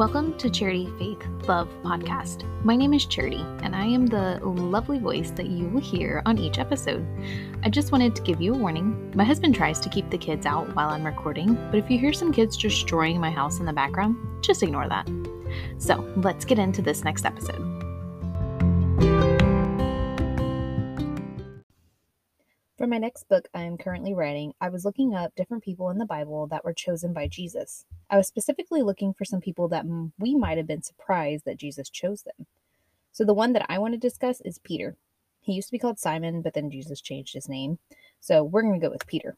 Welcome to Charity Faith Love Podcast. My name is Charity, and I am the lovely voice that you will hear on each episode. I just wanted to give you a warning. My husband tries to keep the kids out while I'm recording, but if you hear some kids destroying my house in the background, just ignore that. So let's get into this next episode. For my next book I am currently writing, I was looking up different people in the Bible that were chosen by Jesus. I was specifically looking for some people that we might have been surprised that Jesus chose them. So the one that I want to discuss is Peter. He used to be called Simon, but then Jesus changed his name. So we're going to go with Peter.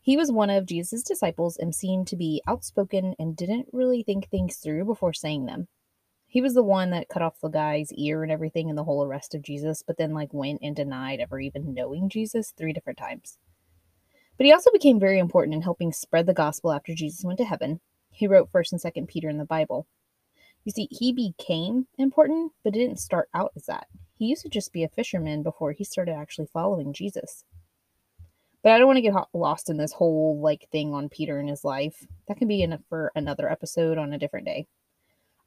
He was one of Jesus' disciples and seemed to be outspoken and didn't really think things through before saying them he was the one that cut off the guy's ear and everything in the whole arrest of Jesus, but then like went and denied ever even knowing Jesus three different times. But he also became very important in helping spread the gospel after Jesus went to heaven. He wrote 1st and 2nd Peter in the Bible. You see, he became important, but didn't start out as that. He used to just be a fisherman before he started actually following Jesus. But I don't want to get lost in this whole like thing on Peter and his life. That can be enough for another episode on a different day.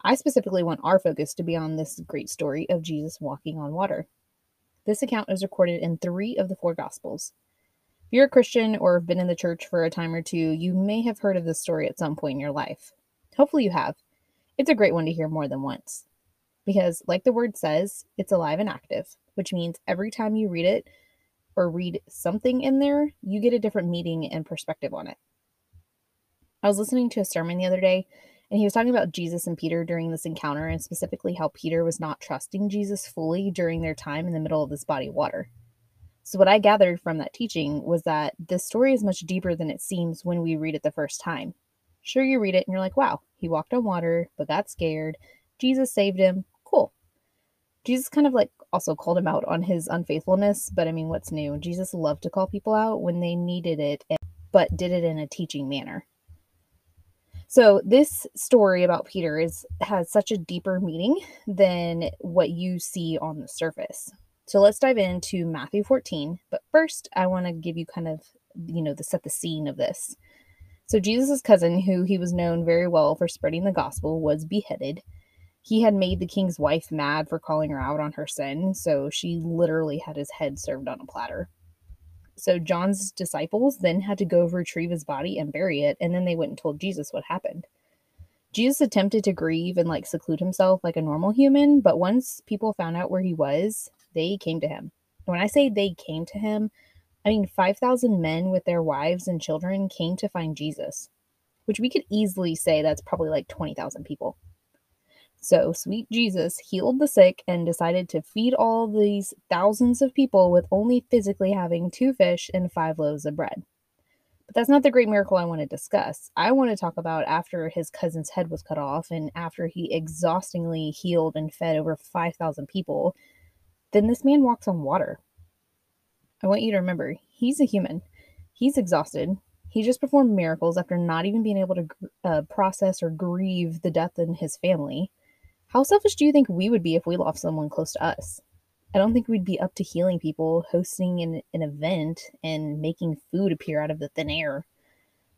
I specifically want our focus to be on this great story of Jesus walking on water. This account is recorded in three of the four Gospels. If you're a Christian or have been in the church for a time or two, you may have heard of this story at some point in your life. Hopefully, you have. It's a great one to hear more than once. Because, like the word says, it's alive and active, which means every time you read it or read something in there, you get a different meaning and perspective on it. I was listening to a sermon the other day and he was talking about Jesus and Peter during this encounter, and specifically how Peter was not trusting Jesus fully during their time in the middle of this body of water. So, what I gathered from that teaching was that this story is much deeper than it seems when we read it the first time. Sure, you read it and you're like, wow, he walked on water, but got scared. Jesus saved him. Cool. Jesus kind of like also called him out on his unfaithfulness, but I mean, what's new? Jesus loved to call people out when they needed it, but did it in a teaching manner. So this story about Peter is has such a deeper meaning than what you see on the surface. So let's dive into Matthew 14, but first I want to give you kind of you know the set the scene of this. So Jesus' cousin, who he was known very well for spreading the gospel, was beheaded. He had made the king's wife mad for calling her out on her sin, so she literally had his head served on a platter. So John's disciples then had to go retrieve his body and bury it, and then they went and told Jesus what happened. Jesus attempted to grieve and like seclude himself like a normal human, but once people found out where he was, they came to him. When I say they came to him, I mean 5,000 men with their wives and children came to find Jesus, which we could easily say that's probably like 20,000 people. So, sweet Jesus healed the sick and decided to feed all these thousands of people with only physically having two fish and five loaves of bread. But that's not the great miracle I want to discuss. I want to talk about after his cousin's head was cut off and after he exhaustingly healed and fed over 5,000 people, then this man walks on water. I want you to remember, he's a human. He's exhausted. He just performed miracles after not even being able to uh, process or grieve the death in his family. How selfish do you think we would be if we lost someone close to us? I don't think we'd be up to healing people, hosting an, an event, and making food appear out of the thin air.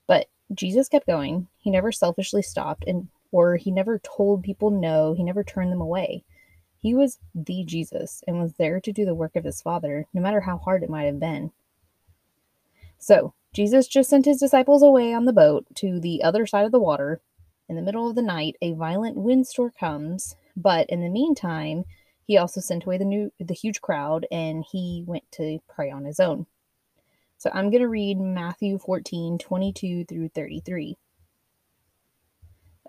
But Jesus kept going. He never selfishly stopped, and or he never told people no. He never turned them away. He was the Jesus and was there to do the work of his Father, no matter how hard it might have been. So, Jesus just sent his disciples away on the boat to the other side of the water in the middle of the night, a violent windstorm comes, but in the meantime, he also sent away the new the huge crowd and he went to pray on his own. So I'm going to read Matthew 14, 22 through 33.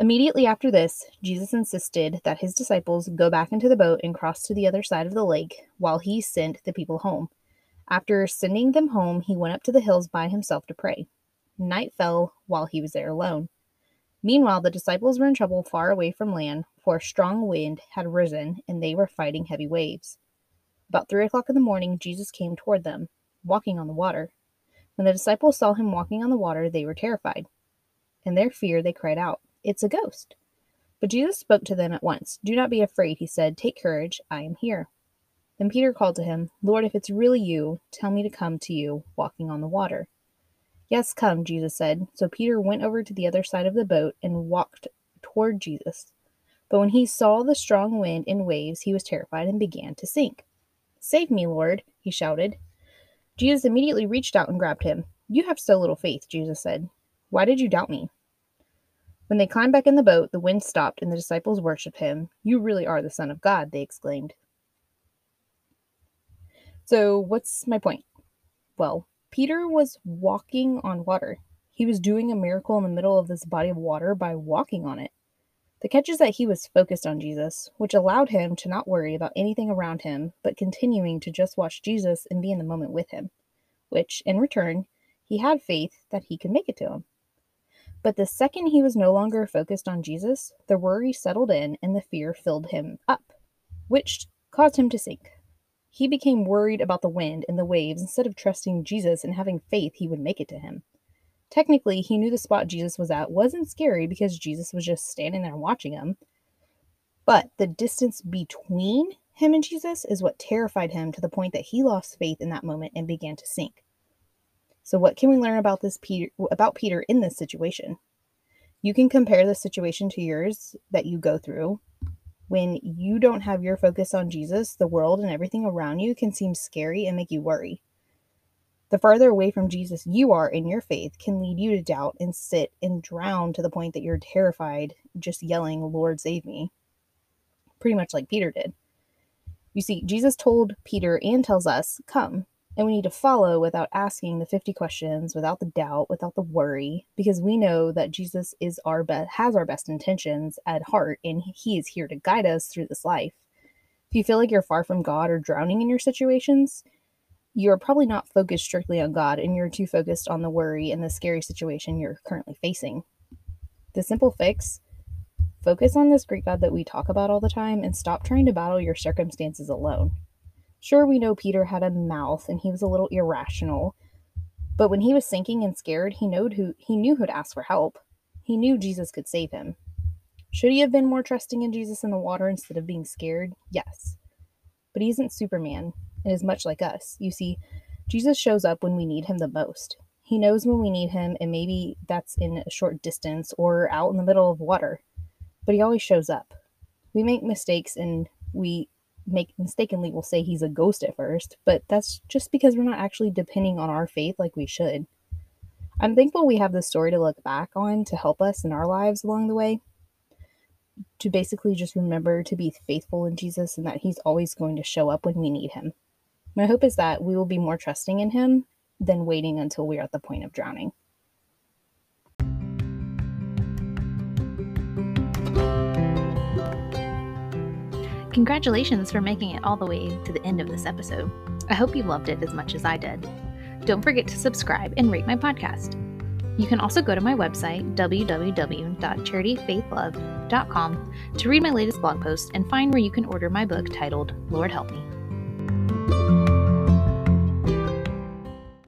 Immediately after this, Jesus insisted that his disciples go back into the boat and cross to the other side of the lake while he sent the people home. After sending them home, he went up to the hills by himself to pray. Night fell while he was there alone. Meanwhile, the disciples were in trouble far away from land, for a strong wind had risen and they were fighting heavy waves. About three o'clock in the morning, Jesus came toward them, walking on the water. When the disciples saw him walking on the water, they were terrified. In their fear, they cried out, It's a ghost! But Jesus spoke to them at once. Do not be afraid, he said. Take courage, I am here. Then Peter called to him, Lord, if it's really you, tell me to come to you, walking on the water. Yes, come, Jesus said. So Peter went over to the other side of the boat and walked toward Jesus. But when he saw the strong wind and waves, he was terrified and began to sink. Save me, Lord, he shouted. Jesus immediately reached out and grabbed him. You have so little faith, Jesus said. Why did you doubt me? When they climbed back in the boat, the wind stopped and the disciples worshipped him. You really are the Son of God, they exclaimed. So, what's my point? Well, Peter was walking on water. He was doing a miracle in the middle of this body of water by walking on it. The catch is that he was focused on Jesus, which allowed him to not worry about anything around him, but continuing to just watch Jesus and be in the moment with him, which, in return, he had faith that he could make it to him. But the second he was no longer focused on Jesus, the worry settled in and the fear filled him up, which caused him to sink. He became worried about the wind and the waves instead of trusting Jesus and having faith he would make it to him. Technically, he knew the spot Jesus was at wasn't scary because Jesus was just standing there watching him. But the distance between him and Jesus is what terrified him to the point that he lost faith in that moment and began to sink. So what can we learn about this Peter about Peter in this situation? You can compare the situation to yours that you go through when you don't have your focus on Jesus, the world and everything around you can seem scary and make you worry. The farther away from Jesus you are in your faith can lead you to doubt and sit and drown to the point that you're terrified, just yelling, Lord, save me. Pretty much like Peter did. You see, Jesus told Peter and tells us, Come, and we need to follow without asking the 50 questions, without the doubt, without the worry, because we know that Jesus is our has our best intentions at heart and he is here to guide us through this life. If you feel like you're far from God or drowning in your situations, you're probably not focused strictly on God and you're too focused on the worry and the scary situation you're currently facing. The simple fix focus on this great God that we talk about all the time and stop trying to battle your circumstances alone. Sure, we know Peter had a mouth and he was a little irrational, but when he was sinking and scared, he knew who he knew who to ask for help. He knew Jesus could save him. Should he have been more trusting in Jesus in the water instead of being scared? Yes. But he isn't Superman and is much like us. You see, Jesus shows up when we need him the most. He knows when we need him, and maybe that's in a short distance or out in the middle of water. But he always shows up. We make mistakes and we make mistakenly will say he's a ghost at first, but that's just because we're not actually depending on our faith like we should. I'm thankful we have this story to look back on to help us in our lives along the way. To basically just remember to be faithful in Jesus and that he's always going to show up when we need him. My hope is that we will be more trusting in him than waiting until we are at the point of drowning. Congratulations for making it all the way to the end of this episode. I hope you loved it as much as I did. Don't forget to subscribe and rate my podcast. You can also go to my website, www.charityfaithlove.com, to read my latest blog post and find where you can order my book titled Lord Help Me.